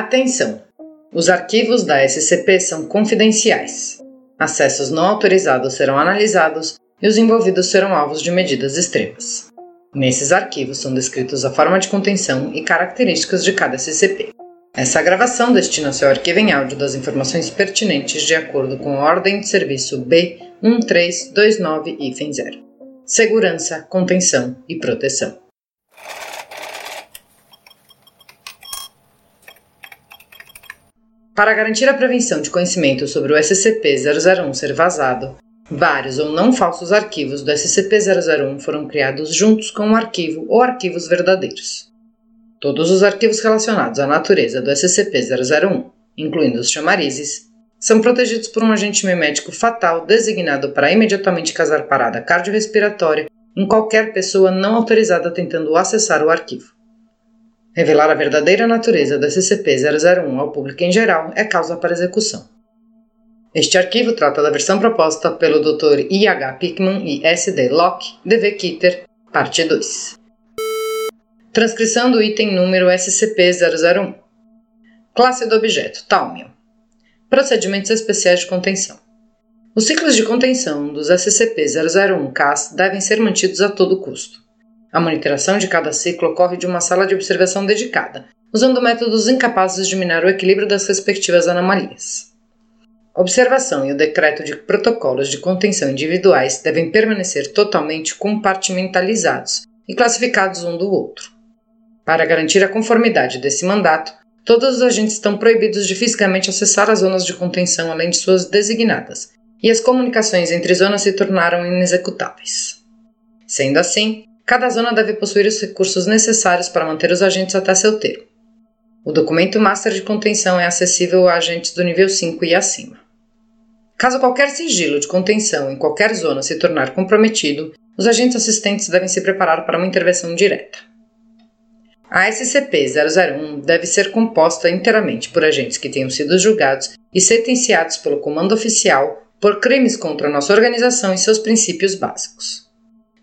Atenção! Os arquivos da SCP são confidenciais. Acessos não autorizados serão analisados e os envolvidos serão alvos de medidas extremas. Nesses arquivos são descritos a forma de contenção e características de cada SCP. Essa gravação destina-se arquivo em áudio das informações pertinentes de acordo com a Ordem de Serviço B1329-0. Segurança, contenção e proteção. Para garantir a prevenção de conhecimento sobre o SCP-001 ser vazado, vários ou não falsos arquivos do SCP-001 foram criados juntos com o arquivo ou arquivos verdadeiros. Todos os arquivos relacionados à natureza do SCP-001, incluindo os chamarizes, são protegidos por um agente memético fatal designado para imediatamente causar parada cardiorrespiratória em qualquer pessoa não autorizada tentando acessar o arquivo. Revelar a verdadeira natureza do SCP-001 ao público em geral é causa para execução. Este arquivo trata da versão proposta pelo Dr. I.H. Pickman e S.D. Locke, D.V. Kitter, parte 2. Transcrição do item número SCP-001 Classe do objeto, Talmium Procedimentos especiais de contenção Os ciclos de contenção dos SCP-001-CAS devem ser mantidos a todo custo. A monitoração de cada ciclo ocorre de uma sala de observação dedicada, usando métodos incapazes de minar o equilíbrio das respectivas anomalias. A observação e o decreto de protocolos de contenção individuais devem permanecer totalmente compartimentalizados e classificados um do outro. Para garantir a conformidade desse mandato, todos os agentes estão proibidos de fisicamente acessar as zonas de contenção além de suas designadas, e as comunicações entre zonas se tornaram inexecutáveis. Sendo assim, Cada zona deve possuir os recursos necessários para manter os agentes até seu termo. O documento Master de Contenção é acessível a agentes do nível 5 e acima. Caso qualquer sigilo de contenção em qualquer zona se tornar comprometido, os agentes assistentes devem se preparar para uma intervenção direta. A SCP-001 deve ser composta inteiramente por agentes que tenham sido julgados e sentenciados pelo Comando Oficial por crimes contra nossa organização e seus princípios básicos.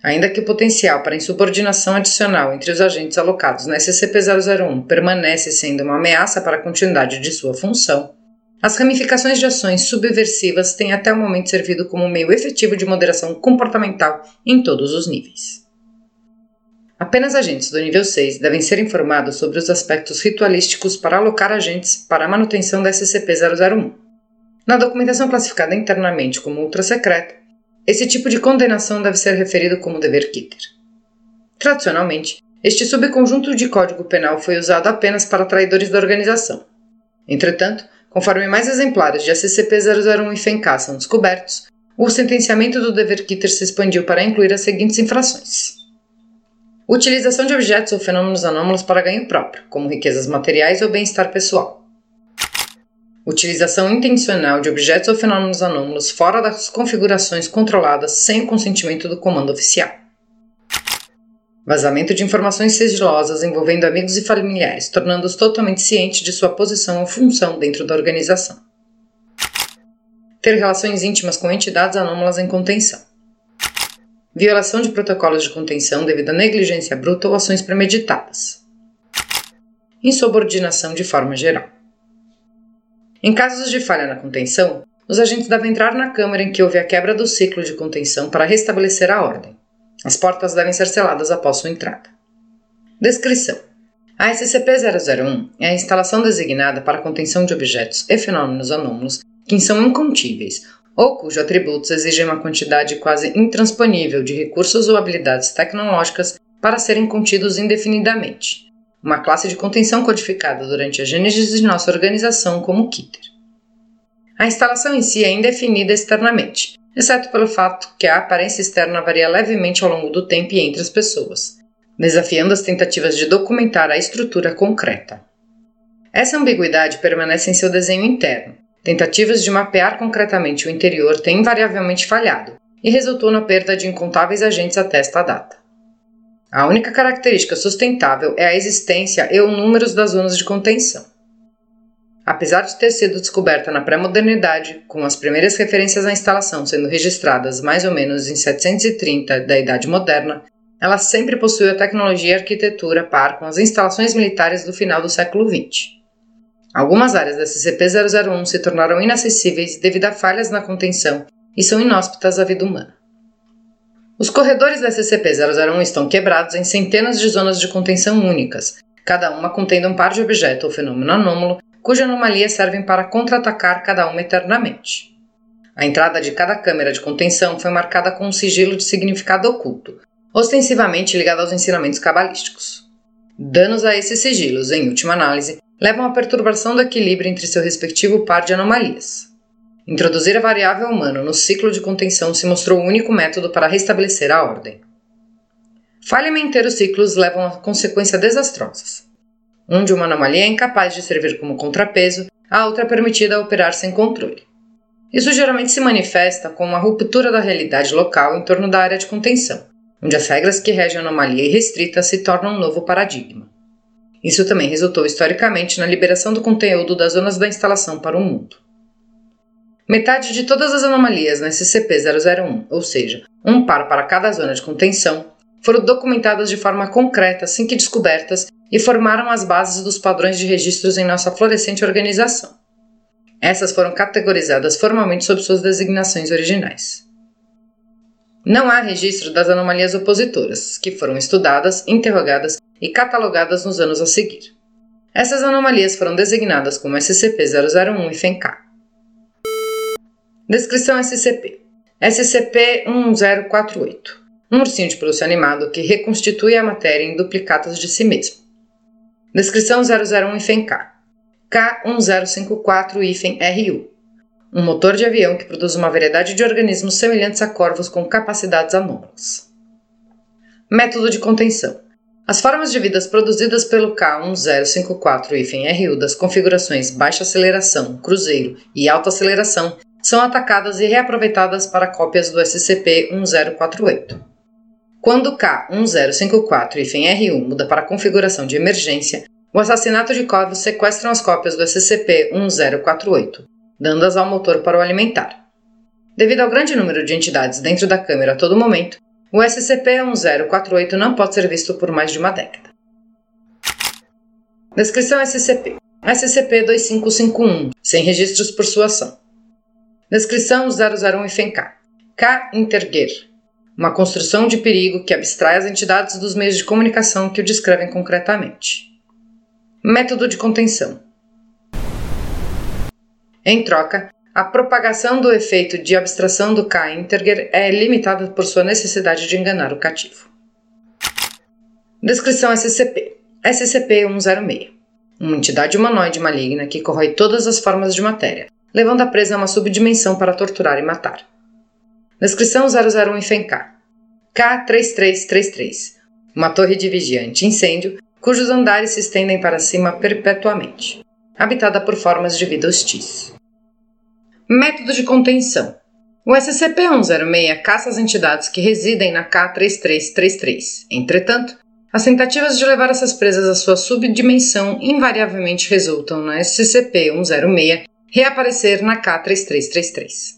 Ainda que o potencial para insubordinação adicional entre os agentes alocados na SCP-001 permanece sendo uma ameaça para a continuidade de sua função, as ramificações de ações subversivas têm até o momento servido como meio efetivo de moderação comportamental em todos os níveis. Apenas agentes do nível 6 devem ser informados sobre os aspectos ritualísticos para alocar agentes para a manutenção da SCP-001. Na documentação classificada internamente como ultra secreta, esse tipo de condenação deve ser referido como dever Kitter. Tradicionalmente, este subconjunto de código penal foi usado apenas para traidores da organização. Entretanto, conforme mais exemplares de SCP-001 e FENCA são descobertos, o sentenciamento do dever Kitter se expandiu para incluir as seguintes infrações: utilização de objetos ou fenômenos anômalos para ganho próprio, como riquezas materiais ou bem-estar pessoal, utilização intencional de objetos ou fenômenos anômalos fora das configurações controladas sem o consentimento do comando oficial. Vazamento de informações sigilosas envolvendo amigos e familiares, tornando-os totalmente cientes de sua posição ou função dentro da organização. Ter relações íntimas com entidades anômalas em contenção. Violação de protocolos de contenção devido a negligência bruta ou ações premeditadas. Insubordinação de forma geral. Em casos de falha na contenção, os agentes devem entrar na câmara em que houve a quebra do ciclo de contenção para restabelecer a ordem. As portas devem ser seladas após sua entrada. Descrição: A SCP-001 é a instalação designada para a contenção de objetos e fenômenos anômalos que são incontíveis ou cujos atributos exigem uma quantidade quase intransponível de recursos ou habilidades tecnológicas para serem contidos indefinidamente uma classe de contenção codificada durante a gênese de nossa organização como Kitter. A instalação em si é indefinida externamente, exceto pelo fato que a aparência externa varia levemente ao longo do tempo e entre as pessoas, desafiando as tentativas de documentar a estrutura concreta. Essa ambiguidade permanece em seu desenho interno. Tentativas de mapear concretamente o interior têm invariavelmente falhado e resultou na perda de incontáveis agentes até esta data. A única característica sustentável é a existência e o número das zonas de contenção. Apesar de ter sido descoberta na pré-modernidade, com as primeiras referências à instalação sendo registradas mais ou menos em 730 da Idade Moderna, ela sempre possuiu a tecnologia e arquitetura par com as instalações militares do final do século XX. Algumas áreas da SCP-001 se tornaram inacessíveis devido a falhas na contenção e são inóspitas à vida humana. Os corredores da SCP-001 estão quebrados em centenas de zonas de contenção únicas, cada uma contendo um par de objeto ou fenômeno anômalo, cuja anomalia servem para contra-atacar cada uma eternamente. A entrada de cada câmera de contenção foi marcada com um sigilo de significado oculto, ostensivamente ligado aos ensinamentos cabalísticos. Danos a esses sigilos, em última análise, levam à perturbação do equilíbrio entre seu respectivo par de anomalias. Introduzir a variável humano no ciclo de contenção se mostrou o único método para restabelecer a ordem. Falha em manter os ciclos levam a consequências desastrosas. Onde uma anomalia é incapaz de servir como contrapeso, a outra é permitida a operar sem controle. Isso geralmente se manifesta com uma ruptura da realidade local em torno da área de contenção, onde as regras que regem a anomalia irrestrita se tornam um novo paradigma. Isso também resultou historicamente na liberação do conteúdo das zonas da instalação para o mundo. Metade de todas as anomalias na SCP-001, ou seja, um par para cada zona de contenção, foram documentadas de forma concreta assim que descobertas e formaram as bases dos padrões de registros em nossa florescente organização. Essas foram categorizadas formalmente sob suas designações originais. Não há registro das anomalias opositoras, que foram estudadas, interrogadas e catalogadas nos anos a seguir. Essas anomalias foram designadas como SCP-001 e FENK. Descrição SCP: SCP-1048 um ursinho de pelúcia animado que reconstitui a matéria em duplicatas de si mesmo. Descrição 001-K K1054-RU um motor de avião que produz uma variedade de organismos semelhantes a corvos com capacidades anômalas. Método de contenção. As formas de vidas produzidas pelo K1054-RU das configurações baixa aceleração, cruzeiro e alta aceleração são atacadas e reaproveitadas para cópias do SCP-1048. Quando o K1054-RU muda para a configuração de emergência, o assassinato de corvos sequestram as cópias do SCP-1048, dando-as ao motor para o alimentar. Devido ao grande número de entidades dentro da câmera a todo momento, o SCP-1048 não pode ser visto por mais de uma década. Descrição SCP SCP-2551, sem registros por sua ação. Descrição 001 e FENK. K. Interger. Uma construção de perigo que abstrai as entidades dos meios de comunicação que o descrevem concretamente. Método de contenção. Em troca, a propagação do efeito de abstração do K. Interger é limitada por sua necessidade de enganar o cativo. Descrição SCP. SCP-106. Uma entidade humanoide maligna que corrói todas as formas de matéria, levando a presa a uma subdimensão para torturar e matar. Descrição 001 em FENK. K3333. Uma torre de vigia anti-incêndio, cujos andares se estendem para cima perpetuamente, habitada por formas de vida hostis. Método de contenção. O SCP-106 caça as entidades que residem na K3333. Entretanto, as tentativas de levar essas presas à sua subdimensão invariavelmente resultam na SCP-106 reaparecer na K3333.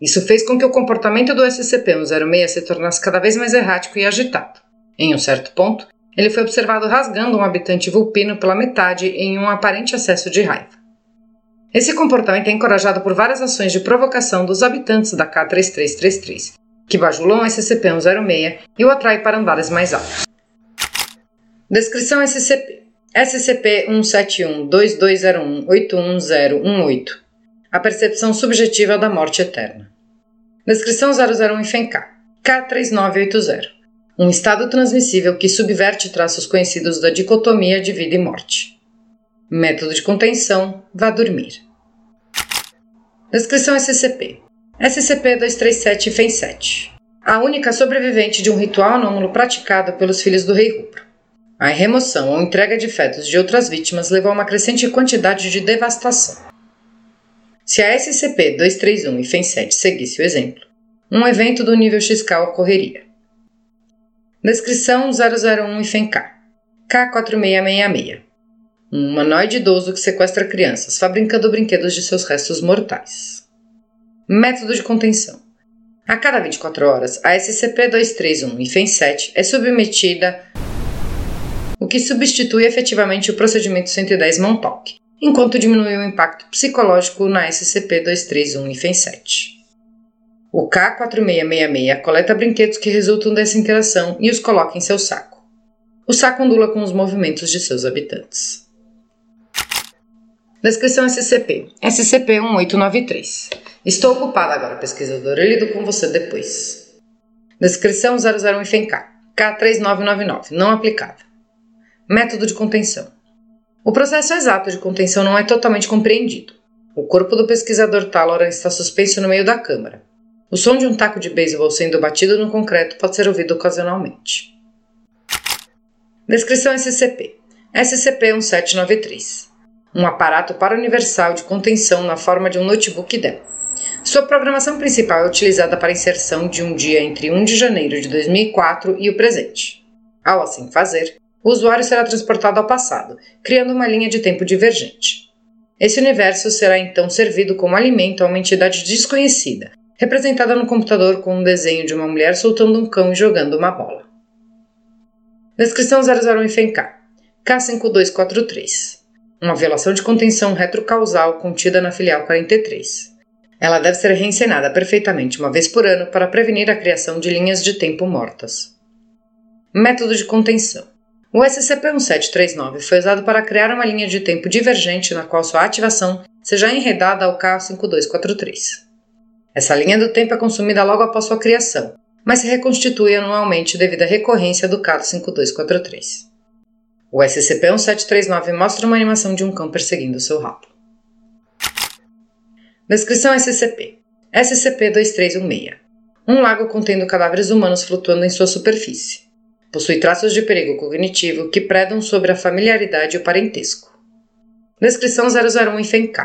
Isso fez com que o comportamento do SCP-106 se tornasse cada vez mais errático e agitado. Em um certo ponto, ele foi observado rasgando um habitante vulpino pela metade em um aparente acesso de raiva. Esse comportamento é encorajado por várias ações de provocação dos habitantes da K3333, que bajulam o SCP-106 e o atraem para andares mais altos. Descrição SCP SCP-171-2201-81018 A percepção subjetiva da morte eterna. Descrição 001 em FENK K3980 Um estado transmissível que subverte traços conhecidos da dicotomia de vida e morte. Método de contenção: vá dormir. Descrição SCP SCP-237 FEN7 A única sobrevivente de um ritual anômalo praticado pelos filhos do Rei Rubro. A remoção ou entrega de fetos de outras vítimas levou a uma crescente quantidade de devastação. Se a SCP-231 e FEN-7 seguisse o exemplo, um evento do nível XK ocorreria. Descrição 001 e FEN-K K4666 Um humanoide idoso que sequestra crianças, fabricando brinquedos de seus restos mortais. Método de contenção a cada 24 horas, a SCP-231 e FEN-7 é submetida o que substitui efetivamente o procedimento 110 Montauk, enquanto diminui o impacto psicológico na SCP-231 e FEN7. O K-4666 coleta brinquedos que resultam dessa interação e os coloca em seu saco. O saco ondula com os movimentos de seus habitantes. Descrição SCP: SCP-1893. Estou ocupada agora, pesquisador. Eu lido com você depois. Descrição 001 FENK. K3999. Não aplicável. Método de contenção. O processo exato de contenção não é totalmente compreendido. O corpo do pesquisador Taloran está suspenso no meio da câmara. O som de um taco de beisebol sendo batido no concreto pode ser ouvido ocasionalmente. Descrição SCP: SCP-1793 um aparato para-universal de contenção na forma de um notebook Dell. Sua programação principal é utilizada para inserção de um dia entre 1 de janeiro de 2004 e o presente. Ao assim fazer, o usuário será transportado ao passado, criando uma linha de tempo divergente. Esse universo será então servido como alimento a uma entidade desconhecida, representada no computador com um desenho de uma mulher soltando um cão e jogando uma bola. Descrição 001 FNK K5243 Uma violação de contenção retrocausal contida na filial 43. Ela deve ser reencenada perfeitamente uma vez por ano para prevenir a criação de linhas de tempo mortas. Método de contenção o SCP-1739 foi usado para criar uma linha de tempo divergente na qual sua ativação seja enredada ao K5243. Essa linha do tempo é consumida logo após sua criação, mas se reconstitui anualmente devido à recorrência do K5243. O SCP-1739 mostra uma animação de um cão perseguindo seu rabo. Descrição SCP: SCP-2316 Um lago contendo cadáveres humanos flutuando em sua superfície. Possui traços de perigo cognitivo que predam sobre a familiaridade e o parentesco. Descrição 001 em FENK.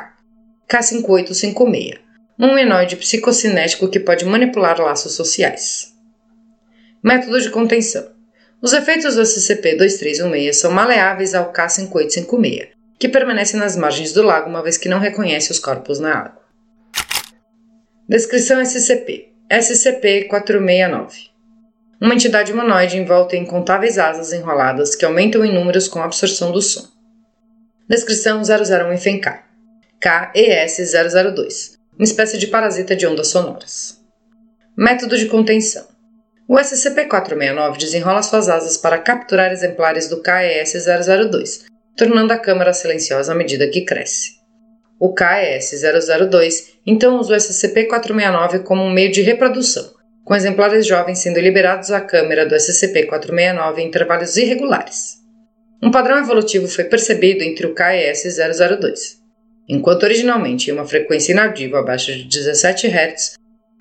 K5856. Um humanoide psicocinético que pode manipular laços sociais. Método de contenção. Os efeitos do SCP-2316 são maleáveis ao K5856, que permanece nas margens do lago uma vez que não reconhece os corpos na água. Descrição SCP. SCP-469 uma entidade humanoide envolta em incontáveis asas enroladas que aumentam em números com a absorção do som. Descrição 001 FNK KES-002 Uma espécie de parasita de ondas sonoras. Método de contenção. O SCP-469 desenrola suas asas para capturar exemplares do KES-002, tornando a câmara silenciosa à medida que cresce. O KES-002 então usa o SCP-469 como um meio de reprodução, com exemplares jovens sendo liberados à câmera do SCP-469 em intervalos irregulares. Um padrão evolutivo foi percebido entre o KES-002. Enquanto originalmente em uma frequência inaudível abaixo de 17 Hz,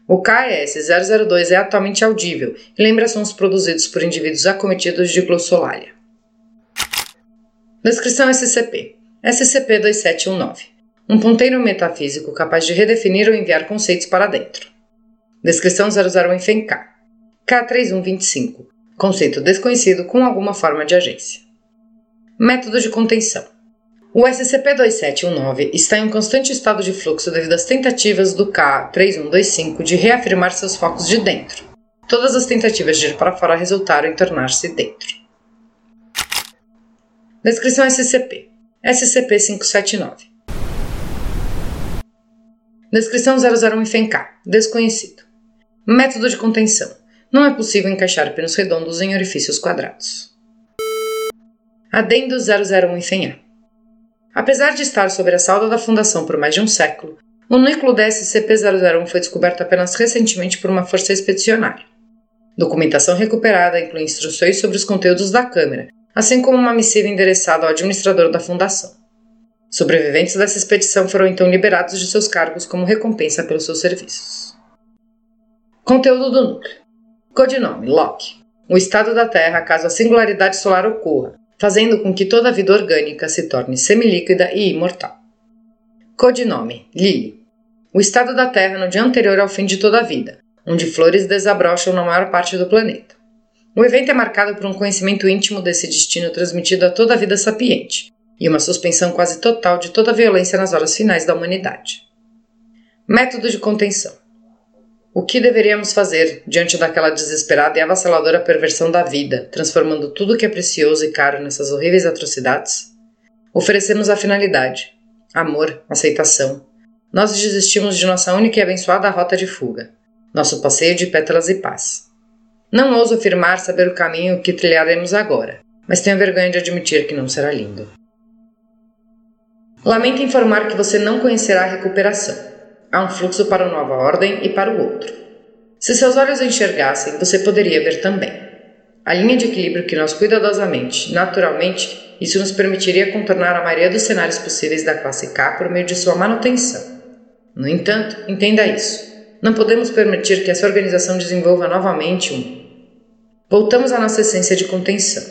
o KES-002 é atualmente audível e lembra sons produzidos por indivíduos acometidos de glossolalia. Descrição SCP SCP-2719 Um ponteiro metafísico capaz de redefinir ou enviar conceitos para dentro. Descrição 00 em FENK. K3125. Conceito desconhecido com alguma forma de agência. Método de contenção. O SCP-2719 está em constante estado de fluxo devido às tentativas do K3125 de reafirmar seus focos de dentro. Todas as tentativas de ir para fora resultaram em tornar-se dentro. Descrição SCP. SCP-579. Descrição 001 em FENK. Desconhecido. Método de contenção. Não é possível encaixar pinos redondos em orifícios quadrados. Adendo 001 em FENHA. Apesar de estar sob a salda da Fundação por mais de um século, o núcleo da SCP-001 foi descoberto apenas recentemente por uma força expedicionária. Documentação recuperada inclui instruções sobre os conteúdos da câmera, assim como uma missiva endereçada ao administrador da Fundação. Sobreviventes dessa expedição foram então liberados de seus cargos como recompensa pelos seus serviços. Conteúdo do núcleo: Codinome: Loki. O estado da Terra caso a singularidade solar ocorra, fazendo com que toda a vida orgânica se torne semilíquida e imortal. Codinome: Lily. O estado da Terra no dia anterior ao fim de toda a vida, onde flores desabrocham na maior parte do planeta. O evento é marcado por um conhecimento íntimo desse destino transmitido a toda a vida sapiente e uma suspensão quase total de toda a violência nas horas finais da humanidade. Método de contenção: o que deveríamos fazer diante daquela desesperada e avassaladora perversão da vida, transformando tudo que é precioso e caro nessas horríveis atrocidades? Oferecemos a finalidade, amor, aceitação. Nós desistimos de nossa única e abençoada rota de fuga, nosso passeio de pétalas e paz. Não ouso afirmar saber o caminho que trilharemos agora, mas tenho vergonha de admitir que não será lindo. Lamento informar que você não conhecerá a recuperação. Há um fluxo para o Nova Ordem e para o outro. Se seus olhos enxergassem, você poderia ver também. A linha de equilíbrio que nós cuidadosamente, naturalmente, isso nos permitiria contornar a maioria dos cenários possíveis da classe K por meio de sua manutenção. No entanto, entenda isso. Não podemos permitir que essa organização desenvolva novamente um. Voltamos à nossa essência de contenção.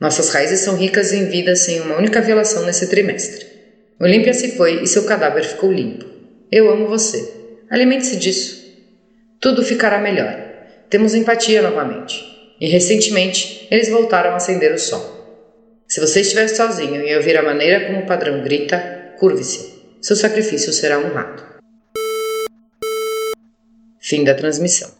Nossas raízes são ricas em vida sem uma única violação nesse trimestre. Olímpia se foi e seu cadáver ficou limpo. Eu amo você. Alimente-se disso. Tudo ficará melhor. Temos empatia novamente. E recentemente eles voltaram a acender o sol. Se você estiver sozinho e ouvir a maneira como o padrão grita, curve-se. Seu sacrifício será honrado. Fim da transmissão.